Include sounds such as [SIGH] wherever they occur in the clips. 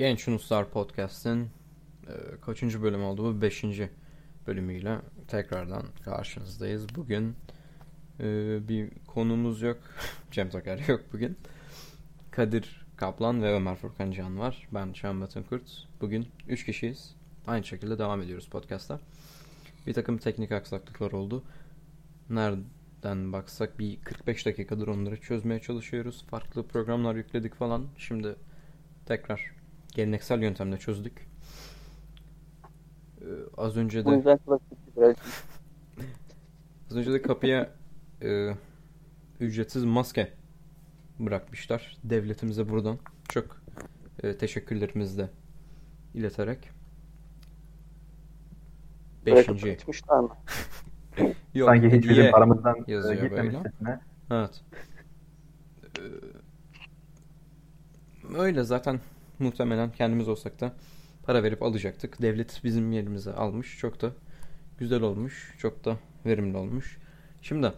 Genç Yunuslar Podcast'in e, kaçıncı bölüm oldu bu? Beşinci bölümüyle tekrardan karşınızdayız. Bugün e, bir konumuz yok. [LAUGHS] Cem Toker yok bugün. Kadir Kaplan ve Ömer Furkan Can var. Ben Şahan Batınkurt. Bugün üç kişiyiz. Aynı şekilde devam ediyoruz podcast'a. Bir takım teknik aksaklıklar oldu. Nereden baksak bir 45 dakikadır onları çözmeye çalışıyoruz. Farklı programlar yükledik falan. Şimdi tekrar geleneksel yöntemle çözdük. Ee, az önce de yüzden klasik bir [LAUGHS] az önce de kapıya e, ücretsiz maske bırakmışlar. Devletimize buradan çok e, teşekkürlerimizi de ileterek. Beşinci. kaçmışlar mı? [LAUGHS] Yok, Sanki hiç bizim paramızdan e, yazıyor gitmemiş böyle. Evet. Ee, Öyle zaten muhtemelen kendimiz olsak da para verip alacaktık. Devlet bizim yerimize almış. Çok da güzel olmuş. Çok da verimli olmuş. Şimdi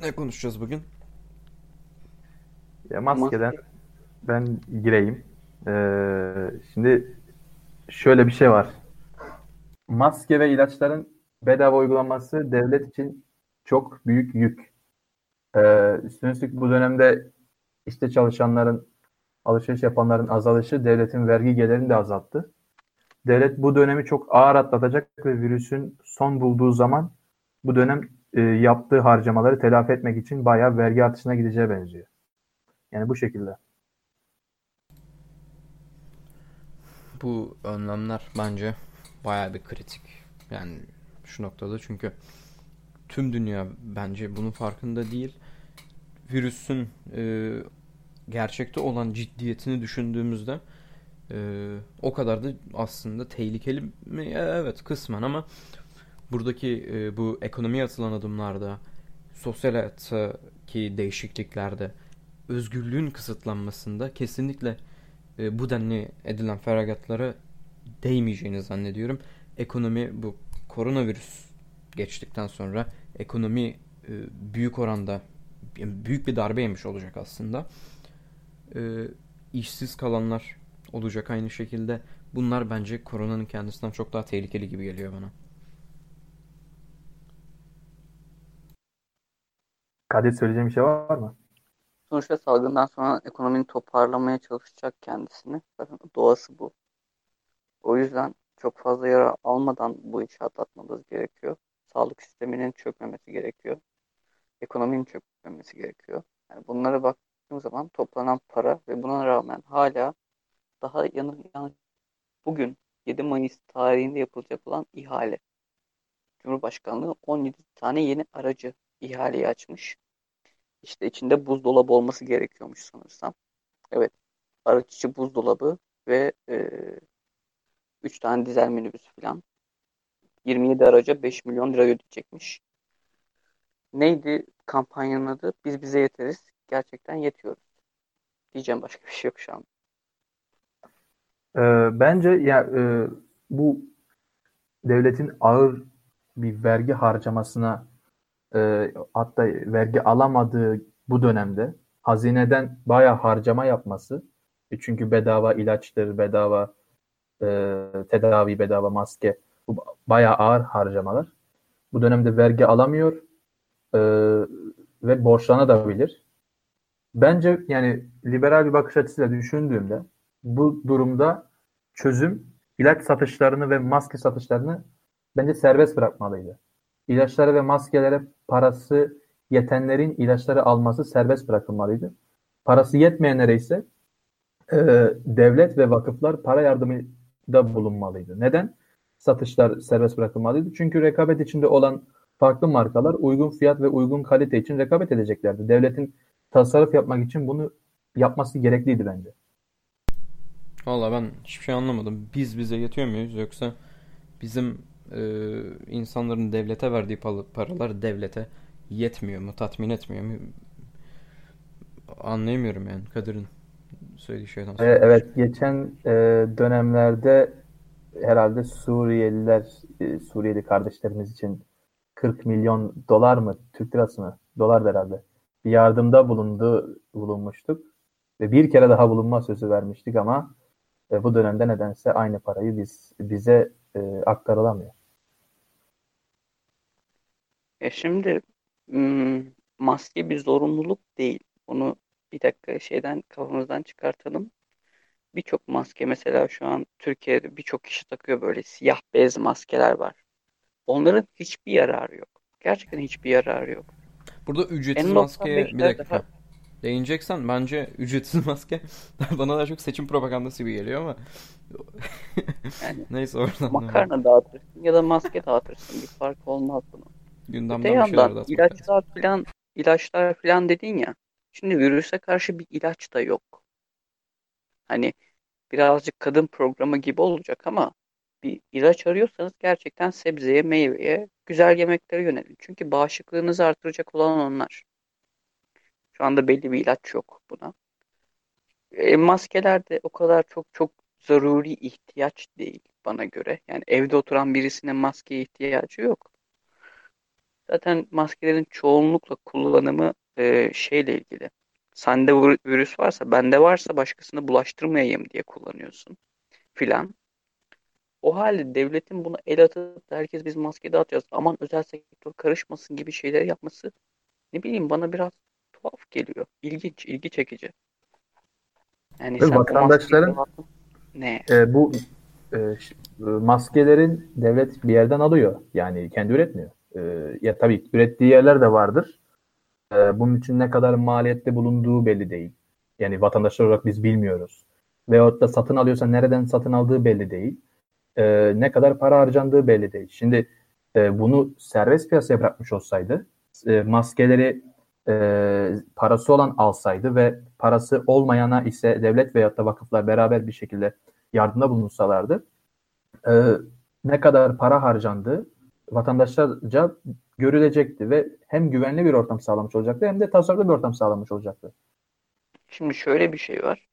ne konuşacağız bugün? Ya maskeden ben gireyim. Ee, şimdi şöyle bir şey var. Maske ve ilaçların bedava uygulanması devlet için çok büyük yük. Ee, üstüne üstlük bu dönemde işte çalışanların, alışveriş yapanların azalışı devletin vergi gelirini de azalttı. Devlet bu dönemi çok ağır atlatacak ve virüsün son bulduğu zaman bu dönem e, yaptığı harcamaları telafi etmek için bayağı vergi artışına gideceğe benziyor. Yani bu şekilde. Bu önlemler bence bayağı bir kritik. Yani şu noktada çünkü tüm dünya bence bunun farkında değil. Virüsün e, gerçekte olan ciddiyetini düşündüğümüzde e, o kadar da aslında tehlikeli mi? Evet kısmen ama buradaki e, bu ekonomiye atılan adımlarda, sosyal hayattaki değişikliklerde, özgürlüğün kısıtlanmasında kesinlikle e, bu denli edilen feragatlara değmeyeceğini zannediyorum. Ekonomi bu koronavirüs geçtikten sonra ekonomi e, büyük oranda büyük bir darbe yemiş olacak aslında. E, işsiz kalanlar olacak aynı şekilde. Bunlar bence koronanın kendisinden çok daha tehlikeli gibi geliyor bana. Kadir söyleyeceğim bir şey var mı? Sonuçta salgından sonra ekonominin toparlamaya çalışacak kendisini. Zaten doğası bu. O yüzden çok fazla yara almadan bu işi atlatmamız gerekiyor. Sağlık sisteminin çökmemesi gerekiyor. Ekonominin çökmemesi gerekiyor. Yani bunlara baktığım zaman toplanan para ve buna rağmen hala daha yanı, yani bugün 7 Mayıs tarihinde yapılacak olan ihale. Cumhurbaşkanlığı 17 tane yeni aracı ihaleye açmış. İşte içinde buzdolabı olması gerekiyormuş sanırsam. Evet. Araç içi buzdolabı ve e, 3 tane dizel minibüs falan. 27 araca 5 milyon lira ödeyecekmiş. Neydi kampanyanın adı? Biz bize yeteriz. Gerçekten yetiyoruz. Diyeceğim başka bir şey yok şu an. Ee, bence ya e, bu devletin ağır bir vergi harcamasına e, hatta vergi alamadığı bu dönemde hazineden bayağı harcama yapması e, çünkü bedava ilaçtır, bedava e, tedavi, bedava maske bu bayağı ağır harcamalar. Bu dönemde vergi alamıyor e, ve borçlanabilir. Bence yani liberal bir bakış açısıyla düşündüğümde bu durumda çözüm ilaç satışlarını ve maske satışlarını bence serbest bırakmalıydı. İlaçlara ve maskelere parası yetenlerin ilaçları alması serbest bırakılmalıydı. Parası yetmeyenlere ise e, devlet ve vakıflar para yardımında bulunmalıydı. Neden? Satışlar serbest bırakılmalıydı. Çünkü rekabet içinde olan farklı markalar uygun fiyat ve uygun kalite için rekabet edeceklerdi. Devletin tasarruf yapmak için bunu yapması gerekliydi bence. Valla ben hiçbir şey anlamadım. Biz bize yetiyor muyuz yoksa bizim e, insanların devlete verdiği paralar devlete yetmiyor mu, tatmin etmiyor mu? Anlayamıyorum yani Kadir'in söylediği şeyden E, sonra. Evet, geçen e, dönemlerde herhalde Suriyeliler, e, Suriyeli kardeşlerimiz için 40 milyon dolar mı, Türk lirası mı? Dolar herhalde. Bir yardımda bulundu, bulunmuştuk. ve bir kere daha bulunma sözü vermiştik ama e, bu dönemde nedense aynı parayı biz bize e, aktarılamıyor. Ya şimdi maske bir zorunluluk değil. Onu bir dakika şeyden kafamızdan çıkartalım. Birçok maske mesela şu an Türkiye'de birçok kişi takıyor böyle siyah bez maskeler var. Onların hiçbir yararı yok. Gerçekten hiçbir yararı yok. Burada ücretsiz N95'ler maskeye bir dakika. daha- Değineceksen bence ücretsiz [LAUGHS] maske [LAUGHS] bana daha çok seçim propagandası gibi geliyor ama Yani [LAUGHS] neyse oradan. Makarna dağıtırsın ya da maske dağıtırsın. Bir fark olmaz bunun. Öte Gündemden şeyler yandan ilaçlar falan ilaçlar falan dedin ya. Şimdi virüse karşı bir ilaç da yok. Hani birazcık kadın programı gibi olacak ama bir ilaç arıyorsanız gerçekten sebzeye, meyveye, güzel yemeklere yönelin. Çünkü bağışıklığınızı artıracak olan onlar. Şu anda belli bir ilaç yok buna. E, maskeler de o kadar çok çok zaruri ihtiyaç değil bana göre. Yani evde oturan birisinin maskeye ihtiyacı yok. Zaten maskelerin çoğunlukla kullanımı e, şeyle ilgili. Sende vir- virüs varsa, bende varsa başkasına bulaştırmayayım diye kullanıyorsun filan. O halde devletin buna el atıp herkes biz maske dağıtacağız. Aman özel sektör karışmasın gibi şeyler yapması ne bileyim bana biraz tuhaf geliyor. İlginç, ilgi çekici. Yani Ve vatandaşların- maskeyi ne? E, bu e, e, maskelerin devlet bir yerden alıyor. Yani kendi üretmiyor. E, ya tabii ürettiği yerler de vardır. E, bunun için ne kadar maliyette bulunduğu belli değil. Yani vatandaşlar olarak biz bilmiyoruz. Veyahut da satın alıyorsa nereden satın aldığı belli değil. E, ne kadar para harcandığı belli değil. Şimdi e, bunu serbest piyasaya bırakmış olsaydı e, maskeleri e, parası olan alsaydı ve parası olmayana ise devlet veyahut da vakıflar beraber bir şekilde yardımda bulunsalardı e, ne kadar para harcandığı vatandaşlarca görülecekti ve hem güvenli bir ortam sağlamış olacaktı hem de tasarruflu bir ortam sağlamış olacaktı. Şimdi şöyle bir şey var.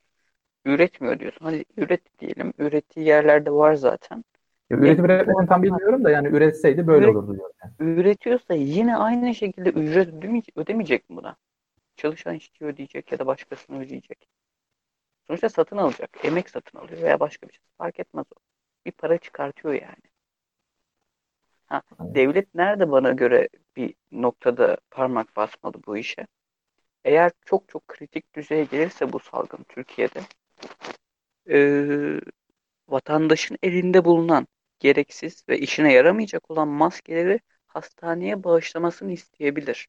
Üretmiyor diyorsun. Hadi üret diyelim. Ürettiği yerlerde var zaten. Ya, üretip üretmediğini tam bilmiyorum da yani üretseydi böyle Üret- olurdu diyorum. Yani. Üretiyorsa yine aynı şekilde ücret ödemeyecek, ödemeyecek mi buna? Çalışan işçi ödeyecek ya da başkasını ödeyecek. Sonuçta satın alacak. Emek satın alıyor veya başka bir şey. Fark etmez o. Bir para çıkartıyor yani. Ha, devlet nerede bana göre bir noktada parmak basmalı bu işe? Eğer çok çok kritik düzeye gelirse bu salgın Türkiye'de eee, vatandaşın elinde bulunan gereksiz ve işine yaramayacak olan maskeleri hastaneye bağışlamasını isteyebilir.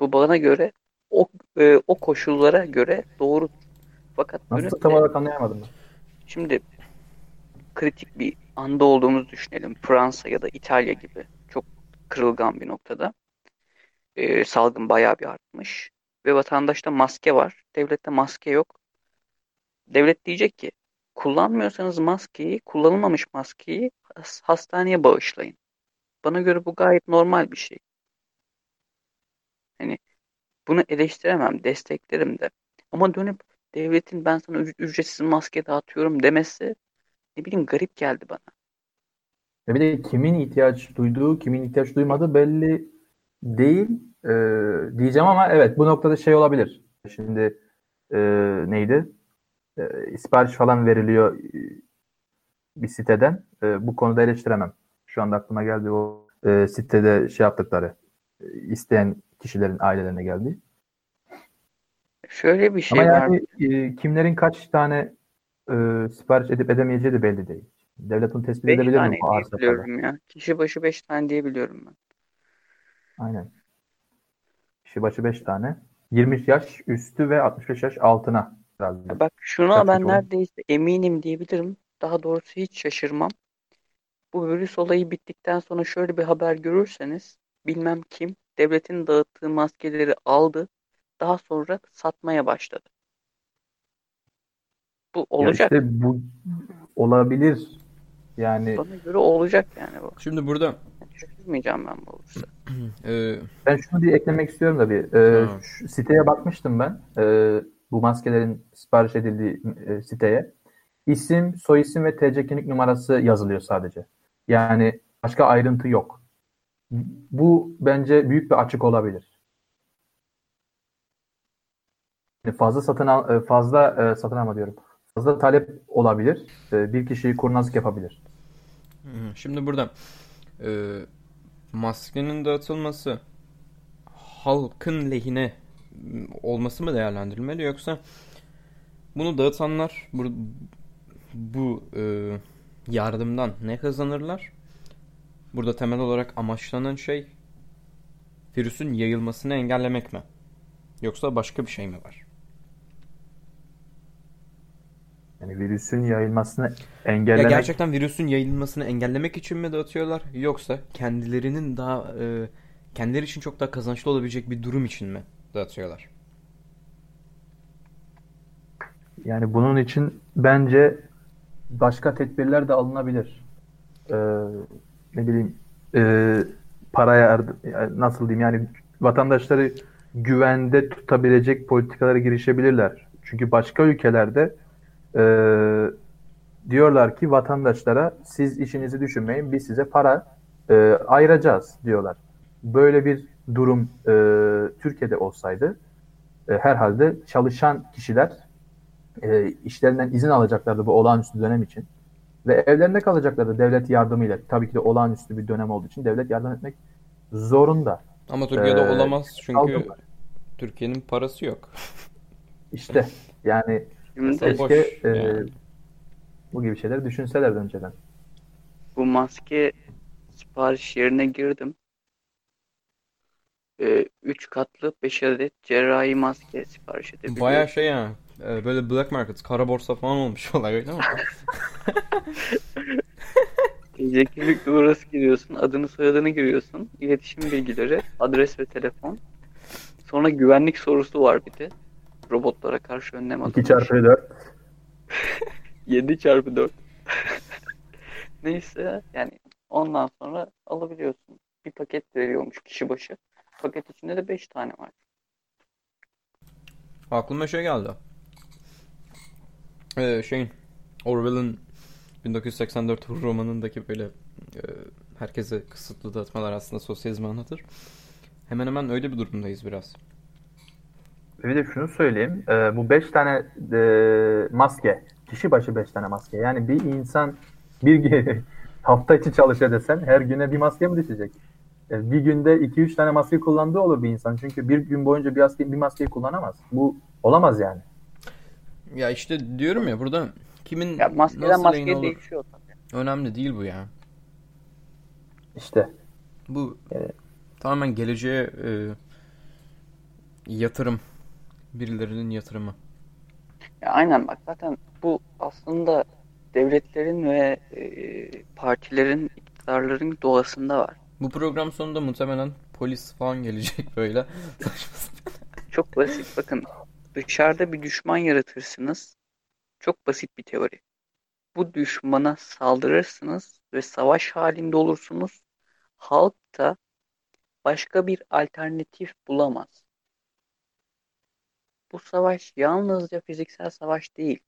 Bu bana göre o e, o koşullara göre doğrudur. Fakat Nasıl tam olarak anlayamadım ben. şimdi kritik bir anda olduğumuzu düşünelim. Fransa ya da İtalya gibi çok kırılgan bir noktada. E, salgın bayağı bir artmış ve vatandaşta maske var. Devlette maske yok. Devlet diyecek ki kullanmıyorsanız maskeyi, kullanılmamış maskeyi has- hastaneye bağışlayın. Bana göre bu gayet normal bir şey. Hani bunu eleştiremem, desteklerim de. Ama dönüp devletin ben sana üc- ücretsiz maske dağıtıyorum demesi ne bileyim garip geldi bana. Ya bir de kimin ihtiyaç duyduğu, kimin ihtiyaç duymadığı belli değil e, diyeceğim ama evet bu noktada şey olabilir. Şimdi e, neydi? E, sipariş falan veriliyor e, bir siteden. E, bu konuda eleştiremem. Şu anda aklıma geldi o e, sitede şey yaptıkları e, isteyen kişilerin ailelerine geldi. Şöyle bir şey Ama var. yani e, kimlerin kaç tane e, sipariş edip edemeyeceği de belli değil. Devlet bunu tespit 5 edebilir mi bu kadar? biliyorum ya. Kişi başı 5 tane diye biliyorum ben. Aynen. Kişi başı 5 tane. 20 yaş üstü ve 65 yaş altına herhalde. Bak şuna Kaç ben oldu? neredeyse eminim diyebilirim. Daha doğrusu hiç şaşırmam. Bu virüs olayı bittikten sonra şöyle bir haber görürseniz bilmem kim devletin dağıttığı maskeleri aldı. Daha sonra satmaya başladı. Bu Ya olacak. işte bu olabilir. Yani Bana göre olacak yani bu. Şimdi burada Şaşırmayacağım ben bu olursa. [CLEARS THROAT] e, ben şunu bir eklemek istiyorum da bir. Ee, siteye bakmıştım ben. Ee, bu maskelerin sipariş edildiği e, siteye. İsim, soyisim ve TC kimlik numarası yazılıyor sadece. Yani başka ayrıntı yok. Bu bence büyük bir açık olabilir. fazla satın al, e, fazla e, satın alma diyorum. Fazla talep olabilir. E, bir kişiyi kurnazlık yapabilir. Şimdi burada e, maskenin dağıtılması halkın lehine olması mı değerlendirilmeli yoksa bunu dağıtanlar bu, bu e, yardımdan ne kazanırlar? Burada temel olarak amaçlanan şey virüsün yayılmasını engellemek mi? Yoksa başka bir şey mi var? Yani virüsün yayılmasını engellemek... Ya gerçekten virüsün yayılmasını engellemek için mi dağıtıyorlar? Yoksa kendilerinin daha e, kendileri için çok daha kazançlı olabilecek bir durum için mi dağıtıyorlar? Yani bunun için bence başka tedbirler de alınabilir. Ee, ne bileyim e, paraya nasıl diyeyim yani vatandaşları güvende tutabilecek politikalara girişebilirler. Çünkü başka ülkelerde e, diyorlar ki vatandaşlara siz işinizi düşünmeyin biz size para e, ayıracağız diyorlar. Böyle bir durum e, Türkiye'de olsaydı e, herhalde çalışan kişiler e, işlerinden izin alacaklardı bu olağanüstü dönem için. Ve evlerinde kalacaklardı devlet yardımıyla. Tabii ki de olağanüstü bir dönem olduğu için devlet yardım etmek zorunda. Ama Türkiye'de ee, olamaz çünkü Türkiye'nin parası yok. [LAUGHS] İşte yani keşke e, yani. bu gibi şeyleri düşünseler önceden. Bu maske sipariş yerine girdim. 3 ee, katlı 5 adet cerrahi maske sipariş edebiliyorum. Baya şey ya e, böyle black market, kara borsa falan olmuş [LAUGHS] olay öyle mi? Teknik numarası giriyorsun, adını soyadını giriyorsun, iletişim bilgileri, adres ve telefon. Sonra güvenlik sorusu var bir de. Robotlara karşı önlem alınmış. 2 çarpı 4. 7 [LAUGHS] çarpı 4. [LAUGHS] Neyse yani ondan sonra alabiliyorsun. Bir paket veriyormuş kişi başı. Paket içinde de 5 tane var. Aklıma şey geldi. Ee, şeyin Orwell'ın 1984 romanındaki böyle e, herkese kısıtlı dağıtmalar aslında sosyalizmi anlatır. Hemen hemen öyle bir durumdayız biraz. Bir de şunu söyleyeyim. E, bu 5 tane e, maske. Kişi başı 5 tane maske. Yani bir insan bir [LAUGHS] hafta içi çalışıyor desen her güne bir maske mi düşecek? E, bir günde 2-3 tane maske kullandığı olur bir insan. Çünkü bir gün boyunca bir, maske, bir maskeyi kullanamaz. Bu olamaz yani. Ya işte diyorum ya burada kimin ya maskeden nasıl maskeye olur? değişiyor tabii. Önemli değil bu ya. İşte. Bu evet. tamamen geleceğe e, yatırım. Birilerinin yatırımı. Ya aynen bak zaten bu aslında devletlerin ve e, partilerin, iktidarların doğasında var. Bu program sonunda muhtemelen polis falan gelecek böyle. Çok basit bakın. Dışarıda bir düşman yaratırsınız. Çok basit bir teori. Bu düşmana saldırırsınız ve savaş halinde olursunuz. Halk da başka bir alternatif bulamaz. Bu savaş yalnızca fiziksel savaş değil.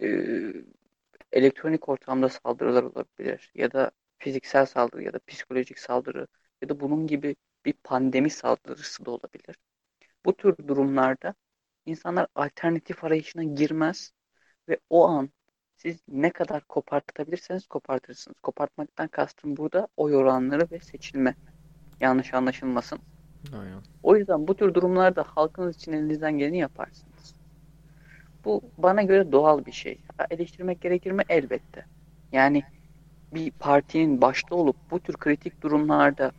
Ee, elektronik ortamda saldırılar olabilir ya da fiziksel saldırı ya da psikolojik saldırı ya da bunun gibi bir pandemi saldırısı da olabilir. Bu tür durumlarda insanlar alternatif arayışına girmez ve o an siz ne kadar kopartabilirseniz kopartırsınız. Kopartmaktan kastım burada oy oranları ve seçilme. Yanlış anlaşılmasın. Aynen. O yüzden bu tür durumlarda halkınız için elinizden geleni yaparsınız. Bu bana göre doğal bir şey. Eleştirmek gerekir mi? Elbette. Yani bir partinin başta olup bu tür kritik durumlarda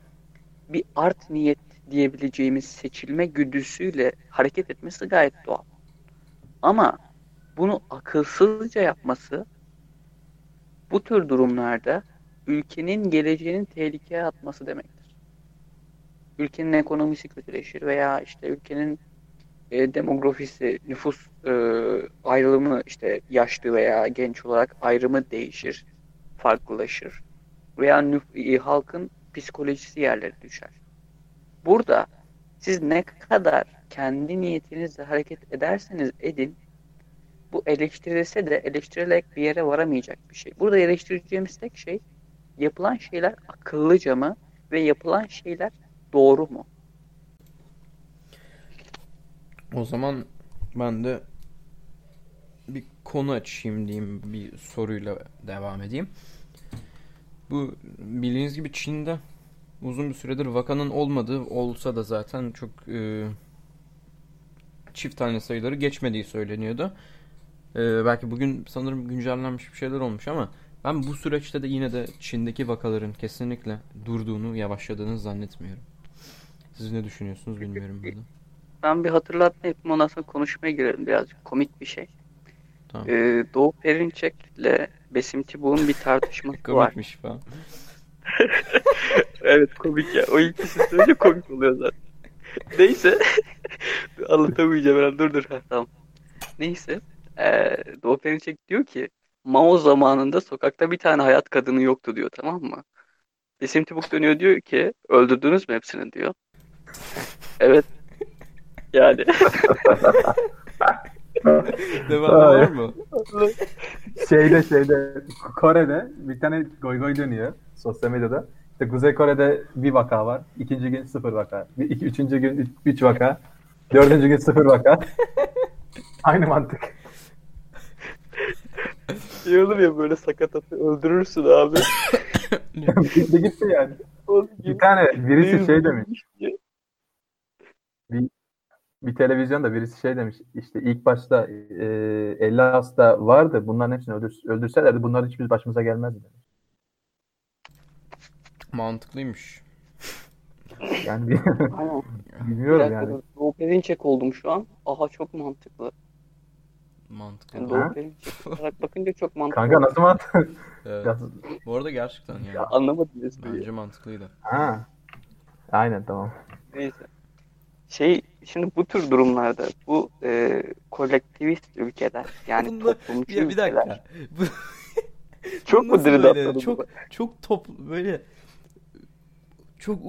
bir art niyet diyebileceğimiz seçilme güdüsüyle hareket etmesi gayet doğal. Ama bunu akılsızca yapması bu tür durumlarda ülkenin geleceğinin tehlikeye atması demektir. Ülkenin ekonomisi kötüleşir veya işte ülkenin e, demografisi, nüfus e, ayrılımı işte yaşlı veya genç olarak ayrımı değişir, farklılaşır veya nüf- e, halkın psikolojisi yerlere düşer. Burada siz ne kadar kendi niyetinizle hareket ederseniz edin bu eleştirilse de eleştirilerek bir yere varamayacak bir şey. Burada eleştireceğimiz tek şey yapılan şeyler akıllıca mı ve yapılan şeyler doğru mu? O zaman ben de bir konu açayım diyeyim bir soruyla devam edeyim. Bu bildiğiniz gibi Çin'de uzun bir süredir vakanın olmadığı olsa da zaten çok e, çift tane sayıları geçmediği söyleniyordu. E, belki bugün sanırım güncellenmiş bir şeyler olmuş ama ben bu süreçte de yine de Çin'deki vakaların kesinlikle durduğunu, yavaşladığını zannetmiyorum. Siz ne düşünüyorsunuz bilmiyorum burada. Ben bir hatırlatma yapayım ondan sonra konuşmaya girelim. Birazcık komik bir şey. Tamam. Ee, Doğu Perinçek'le Besim Tibu'nun bir tartışması [LAUGHS] var. Komikmiş falan. [LAUGHS] Evet komik ya. O ikisi söyleyince komik oluyor zaten. Neyse. [LAUGHS] Anlatamayacağım ben. Dur dur. Ha, tamam. Neyse. Ee, Doğu Perinçek diyor ki Mao zamanında sokakta bir tane hayat kadını yoktu diyor tamam mı? Besim Tibuk dönüyor diyor ki öldürdünüz mü hepsini diyor. Evet. Yani. [LAUGHS] Devamı var mı? Şeyde şeyde Kore'de bir tane goy goy dönüyor sosyal medyada. İşte Kuzey Kore'de bir vaka var. ikinci gün sıfır vaka. Bir, iki, üçüncü gün üç, üç vaka. Dördüncü gün sıfır vaka. [LAUGHS] Aynı mantık. Şey olur ya böyle sakatatı öldürürsün abi. [LAUGHS] gitti gitti yani. Bir tane birisi şey mi? demiş. Bir televizyonda birisi şey demiş. İşte ilk başta e, 50 hasta vardı. Bunların hepsini öldür, öldürselerdi bunların hiçbir başımıza gelmezdi. demiş. Mantıklıymış. Yani bir- [LAUGHS] Aynen. Bilmiyorum dakika yani. Doğu Perinçek oldum şu an. Aha çok mantıklı. Mantıklı. Yani? Doğu Perinçek olarak bakınca çok mantıklı. Kanka nasıl mantık? [LAUGHS] Evet. Ya- Bu arada gerçekten yani. Anlamadım espriyi. Bence mantıklıydı. Ha. Aynen tamam. Neyse. Şey şimdi bu tür durumlarda bu e, kolektivist ülkeler yani Bunda- toplumcu Ya bir ülkeler dakika. Bu- [LAUGHS] çok mu Çok çok top böyle çok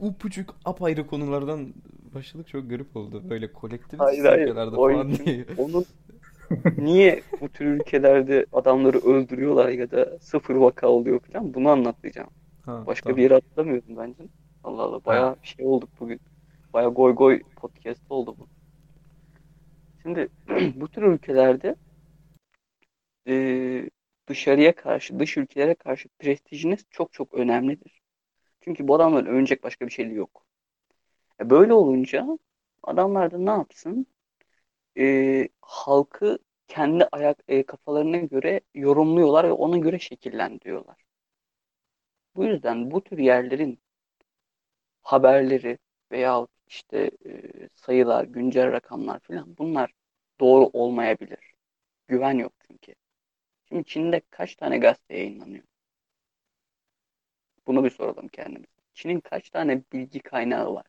upucuk apayrı konulardan başladık çok garip oldu. Böyle kolektif Hayır hayır. ülkelerde O falan diye. onun niye bu tür ülkelerde adamları öldürüyorlar ya da sıfır vaka oluyor falan bunu anlatacağım. Ha, Başka tamam. bir yere atlamıyorum bence. Allah Allah bayağı şey olduk bugün. Bayağı goy goy podcast oldu bu. Şimdi [CLEARS THROAT] bu tür ülkelerde eee, dışarıya karşı, dış ülkelere karşı prestijiniz çok çok önemlidir. Çünkü bu adamların övünecek başka bir şeyleri yok. E, Böyle olunca adamlar da ne yapsın? Eee, halkı kendi ayak e, kafalarına göre yorumluyorlar ve ona göre şekillendiriyorlar. Bu yüzden bu tür yerlerin haberleri veya işte e, sayılar, güncel rakamlar falan bunlar doğru olmayabilir. Güven yok çünkü. Şimdi Çin'de kaç tane gazete yayınlanıyor? Bunu bir soralım kendimize. Çin'in kaç tane bilgi kaynağı var?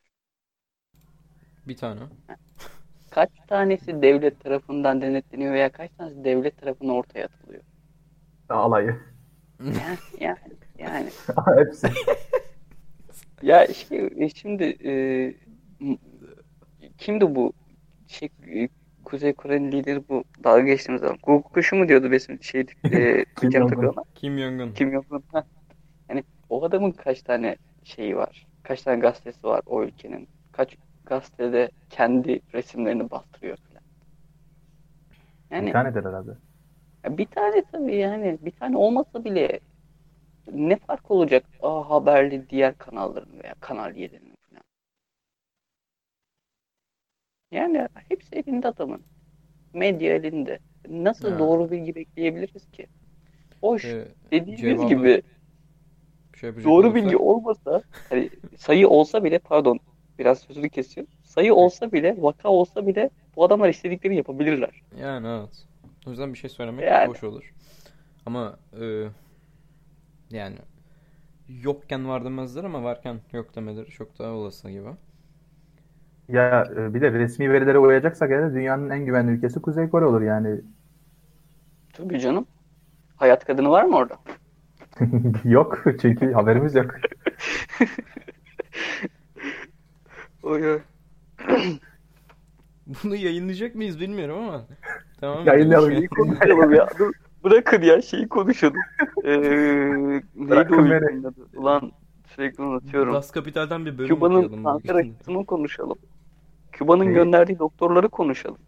Bir tane. Kaç tanesi devlet tarafından denetleniyor veya kaç tanesi devlet tarafından ortaya atılıyor? Alayı. Yani yani yani [LAUGHS] Hepsi. Ya şey, e, şimdi e, kimdi bu şey e, Kuzey Kore'nin lideri bu dalga geçtiğimiz zaman Guguk kuşu mu diyordu benim şey [LAUGHS] e, Kim Jong-un. Kim Jong-un. Kim Jong-un. Yani o adamın kaç tane şeyi var? Kaç tane gazetesi var o ülkenin? Kaç gazetede kendi resimlerini bastırıyor falan? Yani Bir tanedir herhalde. ya bir tane tabii yani bir tane olmasa bile ne fark olacak? A Haber'li diğer kanalların veya Kanal 7'nin falan. Yani hepsi elinde adamın. Medya elinde. Nasıl Ha. doğru bilgi bekleyebiliriz ki? Hoş Ee, dediğimiz cevabı gibi şey doğru olursak- bilgi olmasa hani sayı olsa bile pardon biraz sözünü kesiyorum. Sayı olsa bile vaka olsa bile bu adamlar istediklerini yapabilirler. Yani evet. O yüzden bir şey söylemek Yani. hoş olur. Ama e, yani yokken var demezler ama varken yok demeleri çok daha olası gibi. Ya e, bir de resmi verilere uyacaksak eğer dünyanın en güvenli ülkesi Kuzey Kore olur yani. Tabii canım. Hayat kadını var mı orada? [LAUGHS] Yok çünkü haberimiz yok. [LAUGHS] Oy oy. Bunu yayınlayacak mıyız bilmiyorum ama. Tamam. Yayınlayalım. Şeyi konuşalım ya. Dur, bırakın ya şeyi konuşalım. Ee, neydi Bırakın o? Ulan sürekli unutuyorum. Das Kapital'den bir bölüm Küba'nın bugün. acısını konuşalım. Küba'nın Ne? gönderdiği doktorları konuşalım.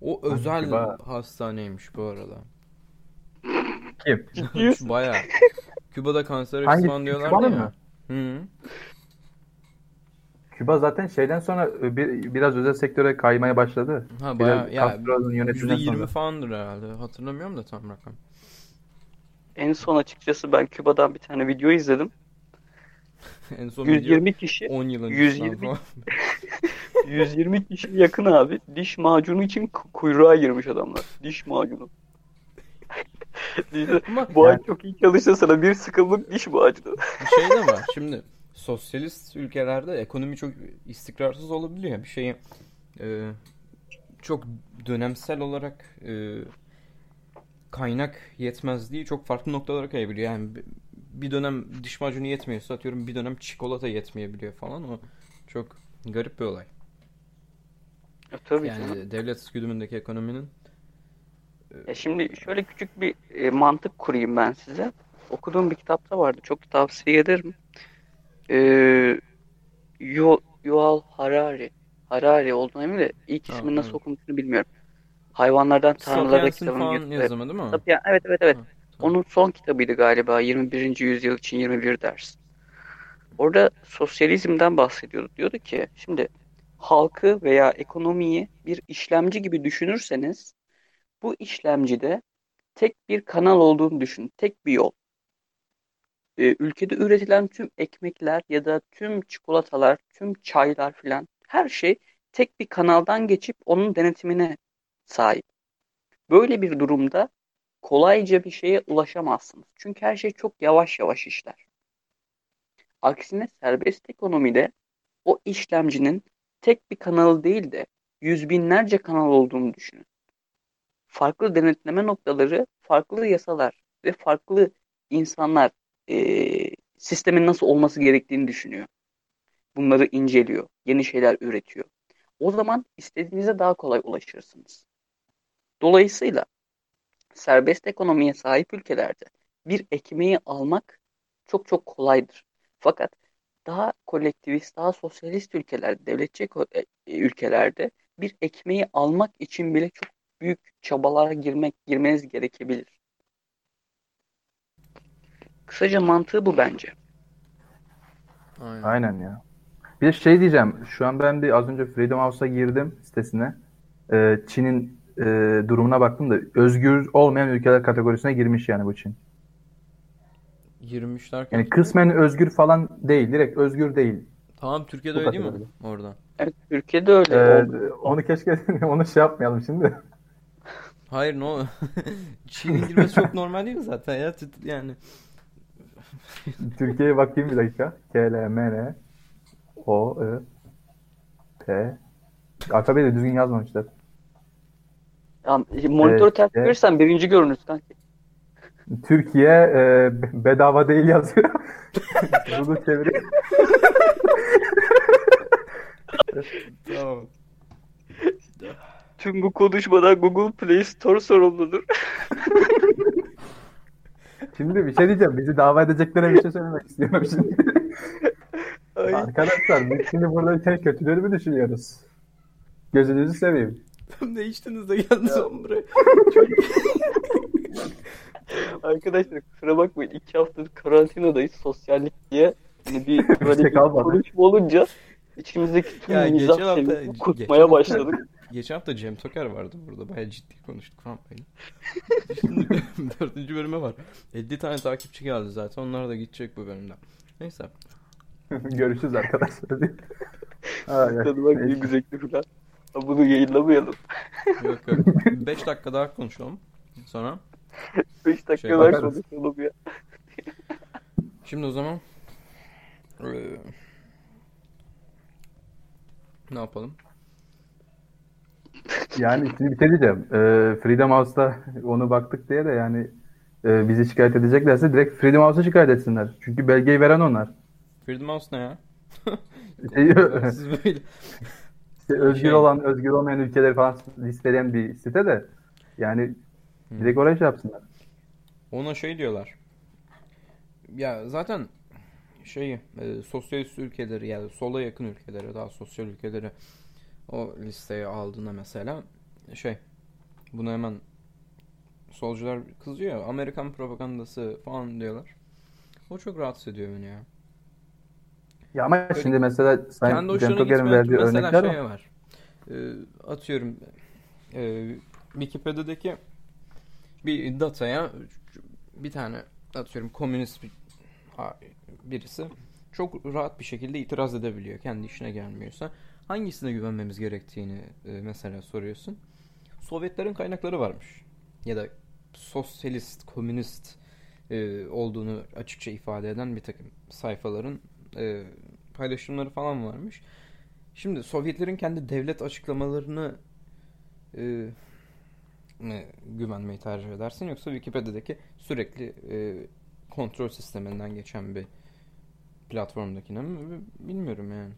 O özel Küba. hastaneymiş bu arada. Kim? Bayağı. Küba'da kanser Hangi- falan diyorlardı Küba'nın ya. mı? Hı. Küba zaten şeyden sonra e, bir, biraz özel sektöre kaymaya başladı. Ha Biraz bayağı ya Castro'nun yönetiminden %20 sonra. falandır herhalde. Hatırlamıyorum da tam rakam. En son açıkçası ben Küba'dan bir tane video izledim. [LAUGHS] En son video 120 kişi 10 yıl öncesinden 120 falan. [LAUGHS] 120 kişi yakın abi. Diş macunu için ku- kuyruğa girmiş adamlar. Diş macunu. [LAUGHS] Bu ay çok iyi çalışsa sana bir sıkımlık diş macunu. bir şey de var. Şimdi sosyalist ülkelerde ekonomi çok istikrarsız olabiliyor. Bir şeyi e, çok dönemsel olarak e, kaynak yetmezliği çok farklı noktalara kayabiliyor. Yani bi- bir dönem diş macunu yetmiyorsa atıyorum bir dönem çikolata yetmeyebiliyor falan. O çok garip bir olay. Ya, tabii canım. Yani devlet güdümündeki ekonominin Ya şimdi şöyle küçük bir e, mantık kurayım ben size. Okuduğum bir kitapta vardı. Çok tavsiye ederim. Ee, Yu- Yuval Harari. Harari olduğuna eminim de ilk Ha, ismini nasıl evet. okunduğunu bilmiyorum. Hayvanlardan Tanrılara kitabının yazımı değil mi? Evet evet evet. Ha, tamam. Onun son kitabıydı galiba 21. yüzyıl için 21 ders. Orada sosyalizmden bahsediyordu. Diyordu ki şimdi halkı veya ekonomiyi bir işlemci gibi düşünürseniz bu işlemcide tek bir kanal olduğunu düşünün. Tek bir yol. Ee, ülkede üretilen tüm ekmekler ya da tüm çikolatalar, tüm çaylar filan her şey tek bir kanaldan geçip onun denetimine sahip. Böyle bir durumda kolayca bir şeye ulaşamazsınız. Çünkü her şey çok yavaş yavaş işler. Aksine serbest ekonomide o işlemcinin tek bir kanalı değil de yüz binlerce kanal olduğunu düşünün. Farklı denetleme noktaları, farklı yasalar ve farklı insanlar eee, sistemin nasıl olması gerektiğini düşünüyor. Bunları inceliyor, yeni şeyler üretiyor. O zaman istediğinize daha kolay ulaşırsınız. Dolayısıyla serbest ekonomiye sahip ülkelerde bir ekmeği almak çok çok kolaydır. Fakat daha kolektivist, daha sosyalist ülkelerde, devletçi eko- e, ülkelerde bir ekmeği almak için bile çok büyük çabalara girmek girmeniz gerekebilir. Kısaca mantığı bu bence. Aynen. Aynen ya. Bir de şey diyeceğim. Şu an ben bir az önce Freedom House'a girdim sitesine. Ee, Çin'in e, durumuna baktım da özgür olmayan ülkeler kategorisine girmiş yani bu Çin. 23 derken Yani kısmen özgür falan değil. Direkt özgür değil. tamam Türkiye'de öyle değil mi? kategoride. Orada. Evet, Türkiye'de öyle Ee, oldu. onu keşke [LAUGHS] onu şey yapmayalım şimdi. Hayır no. [LAUGHS] Çin'in girmesi çok normal değil mi zaten ya? Yani [LAUGHS] Türkiye'ye bakayım bir dakika. K, L, M, N, O, I, T. Alfabeyi de düzgün yazmamışlar. Ya, monitörü ters evet. verirsen birinci görünüz kanki. Türkiye e, bedava değil yazıyor. [LAUGHS] Bunu çevireyim. tamam. Tüm bu konuşmadan Google Play Store sorumludur. [LAUGHS] Şimdi bir şey diyeceğim. Bizi dava edeceklere bir şey söylemek istiyorum şimdi. Ay, Arkadaşlar biz şimdi burada şey kötüleri mi düşünüyoruz? Gözünüzü seveyim. [LAUGHS] Tam değiştiniz de geldiniz oğlum buraya. Arkadaşlar kusura bakmayın iki haftadır karantinadayız sosyallik diye hani bir [LAUGHS] böyle şey bir kalmadı. konuşma olunca içimizdeki tüm Ya mizah hafta- hafta- başladık. Geçen hafta Cem Toker vardı burada. Bayağı ciddi konuştuk falan böyle. [LAUGHS] Şimdi dördüncü bölüme var. 50 tane takipçi geldi zaten. Onlar da gidecek bu bölümden. Neyse. [LAUGHS] Görüşürüz arkadaşlar. Tadı bak Neyse. güzeldi falan. Ama Bunu yayınlamayalım. Yok yok. 5 dakika daha konuşalım. Sonra. [LAUGHS] 5 dakika Şey daha konuşalım ya. [LAUGHS] Şimdi o zaman. eee, ne yapalım? Yani şimdi bir şey diyeceğim. Ee, Freedom House'da onu baktık diye de yani e, bizi şikayet edeceklerse direkt Freedom House'a şikayet etsinler. Çünkü belgeyi veren onlar. Freedom House ne ya? Şey, [LAUGHS] Siz böyle. işte özgür Şey. olan, özgür olmayan ülkeleri falan listeleyen bir site de yani direkt oraya şey yapsınlar. Ona şey diyorlar. Ya zaten şey e, sosyalist ülkeleri yani sola yakın ülkeleri daha sosyal ülkeleri o listeye aldığında mesela şey bunu hemen solcular kızıyor. Amerikan propagandası falan diyorlar. O çok rahatsız ediyor beni ya. Ya ama Böyle şimdi mesela Sayın gitmeyen verdiği mesela örnekler şey var. var. Ee, atıyorum e, Wikipedia'daki bir dataya bir tane atıyorum komünist birisi çok rahat bir şekilde itiraz edebiliyor. Kendi işine gelmiyorsa. Hangisine güvenmemiz gerektiğini e, mesela soruyorsun. Sovyetlerin kaynakları varmış. Ya da sosyalist, komünist e, olduğunu açıkça ifade eden bir takım sayfaların e, paylaşımları falan varmış. Şimdi Sovyetlerin kendi devlet açıklamalarını mi güvenmeyi tercih edersin yoksa Wikipedia'daki sürekli e, kontrol sisteminden geçen bir platformdakine mi bilmiyorum yani.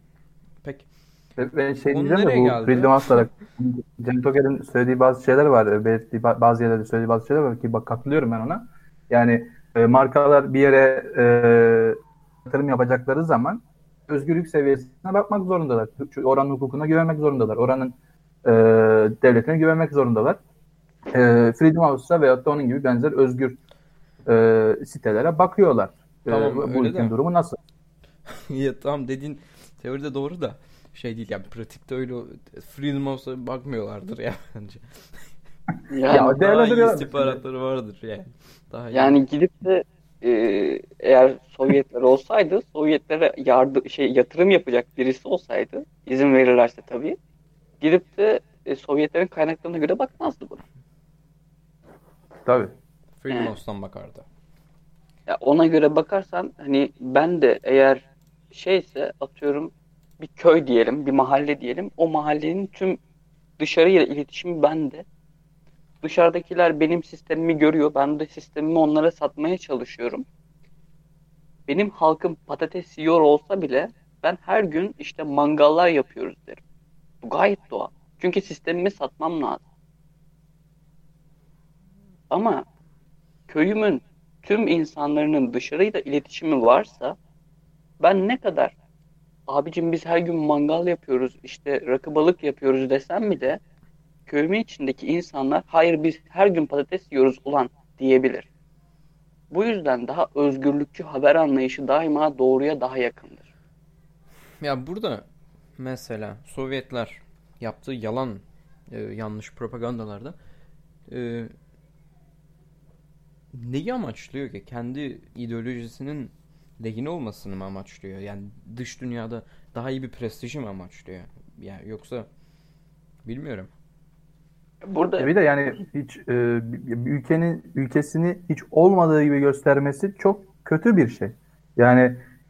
Pek ve şey Konu diyeceğim de bu geldi? Freedom House'lara Cem Toker'in söylediği bazı şeyler var. e, Belirttiği ba- bazı yerlerde söylediği bazı şeyler var ki bak katılıyorum ben ona. Yani e, markalar bir yere e, yatırım yapacakları zaman özgürlük seviyesine bakmak zorundalar. Oranın hukukuna güvenmek zorundalar. Oranın e, devletine güvenmek zorundalar. E, Freedom House'a veyahut da onun gibi benzer özgür e, sitelere bakıyorlar. E, Tamam, bu öyle ülkenin durumu nasıl? [LAUGHS] ya tamam dediğin teoride doğru da şey değil yani pratikte öyle Freedom House'a bakmıyorlardır ya [LAUGHS] bence. Yani, Ya, Daha iyi istihbaratları vardır yani. Daha iyi. yani gidip de e, eğer Sovyetler olsaydı Sovyetlere yardım şey yatırım yapacak birisi olsaydı izin verirlerse tabii gidip de e, Sovyetlerin kaynaklarına göre bakmazdı buna. Tabii. House'tan bakardı. Ya ona göre bakarsan hani ben de eğer şeyse atıyorum bir köy diyelim, bir mahalle diyelim. O mahallenin tüm dışarıyla iletişimi bende. Dışarıdakiler benim sistemimi görüyor. Ben de sistemimi onlara satmaya çalışıyorum. Benim halkım patates yiyor olsa bile ben her gün işte mangallar yapıyoruz derim. Bu gayet doğal. Çünkü sistemimi satmam lazım. Ama köyümün tüm insanların dışarıyla iletişimi varsa ben ne kadar abicim biz her gün mangal yapıyoruz işte rakı balık yapıyoruz desem bile köyümün içindeki insanlar hayır biz her gün patates yiyoruz ulan diyebilir. Bu yüzden daha özgürlükçü haber anlayışı daima doğruya daha yakındır. Ya burada mesela Sovyetler yaptığı yalan e, yanlış propagandalarda e, neyi amaçlıyor ki? Kendi ideolojisinin lehine olmasını mı amaçlıyor? Yani dış dünyada daha iyi bir prestiji mi amaçlıyor? Yani yoksa bilmiyorum. Burada E Bir de yani hiç e, ülkenin ülkesini hiç olmadığı gibi göstermesi çok kötü bir şey. Yani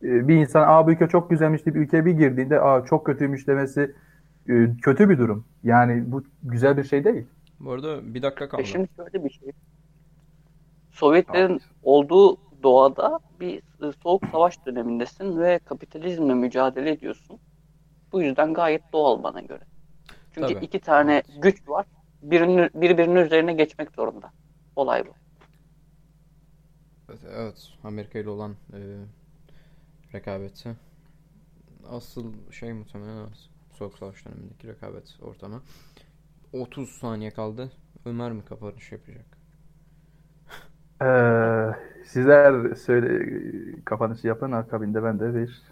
e, bir insan aa bu ülke çok güzelmiş deyip ülkeye bir girdiğinde aa çok kötüymüş demesi e, kötü bir durum. Yani bu güzel bir şey değil. Bu arada bir dakika E kaldı. şimdi şöyle bir şey. Sovyetlerin olduğu doğada bir e, soğuk savaş dönemindesin ve kapitalizmle mücadele ediyorsun. Bu yüzden gayet doğal bana göre. Çünkü Tabii. iki tane güç var. Birinin, birbirinin üzerine geçmek zorunda. Olay bu. Evet, evet Amerika ile olan e, rekabeti asıl şey muhtemelen evet, Soğuk Savaş dönemindeki rekabet ortamı 30 saniye kaldı Ömer mi kapanış yapacak Ee, sizler söyle kapanışı yapın akabinde ben de bir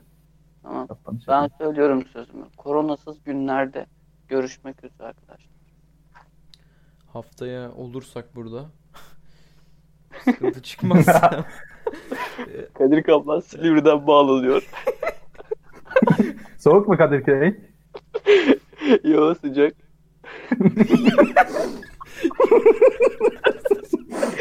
Tamam. kapanış Ben yapayım. söylüyorum sözümü. Koronasız günlerde görüşmek üzere arkadaşlar. haftaya olursak burada [LAUGHS] sıkıntı çıkmazsa [LAUGHS] Kadir Kaplan Silivri'den bağlanıyor. [LAUGHS] Soğuk mu Kadirköy? Yo sıcak.